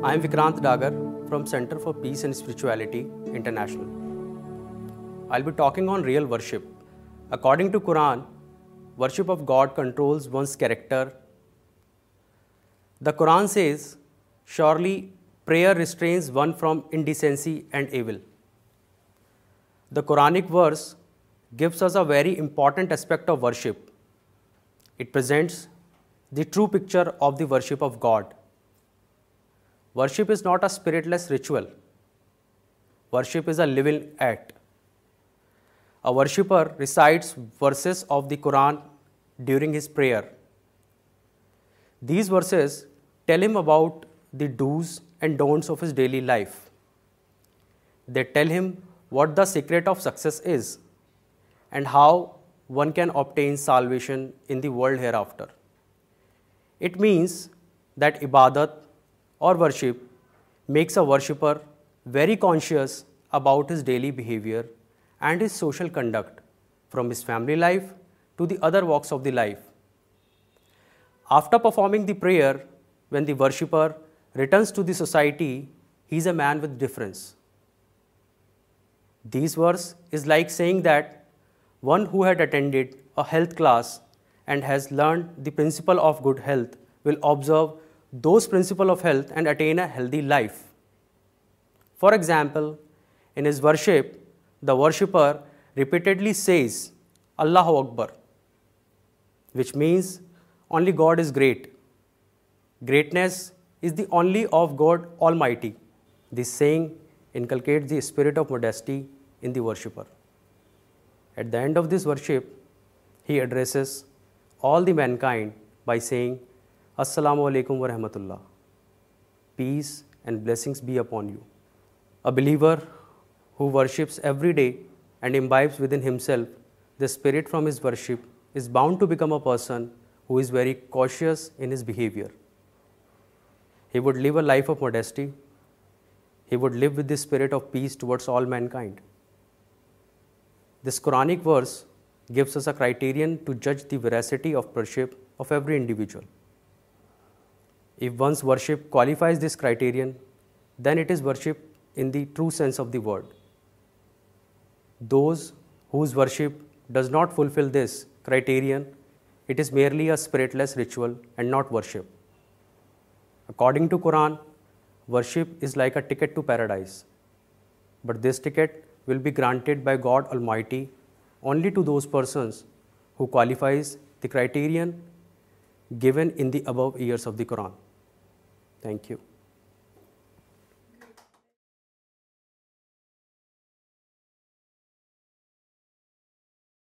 I am Vikrant Dagar from Center for Peace and Spirituality International. I'll be talking on real worship. According to Quran, worship of God controls one's character. The Quran says, surely prayer restrains one from indecency and evil. The Quranic verse gives us a very important aspect of worship. It presents the true picture of the worship of God. Worship is not a spiritless ritual. Worship is a living act. A worshipper recites verses of the Quran during his prayer. These verses tell him about the do's and don'ts of his daily life. They tell him what the secret of success is and how one can obtain salvation in the world hereafter. It means that ibadat or worship makes a worshipper very conscious about his daily behavior and his social conduct, from his family life to the other walks of the life. After performing the prayer, when the worshipper returns to the society, he is a man with difference. These verse is like saying that one who had attended a health class and has learned the principle of good health will observe those principles of health and attain a healthy life. For example, in his worship, the worshipper repeatedly says, Allahu Akbar, which means only God is great. Greatness is the only of God Almighty. This saying inculcates the spirit of modesty in the worshipper. At the end of this worship, he addresses all the mankind by saying, السلام علیکم ورحمۃ اللہ peace and blessings be upon you a believer who worships every day and imbibes within himself the spirit from his worship is bound to become a person who is very cautious in his behaviour he would live a life of modesty he would live with the spirit of peace towards all mankind this Quranic verse gives a criterion to جج the veracity of worship of every individual If one's worship qualifies this criterion, then it is worship in the true sense of the word. Those whose worship does not fulfill this criterion, it is merely a spiritless ritual and not worship. According to Quran, worship is like a ticket to paradise, but this ticket will be granted by God Almighty only to those persons who qualifies the criterion given in the above years of the Quran. Thank you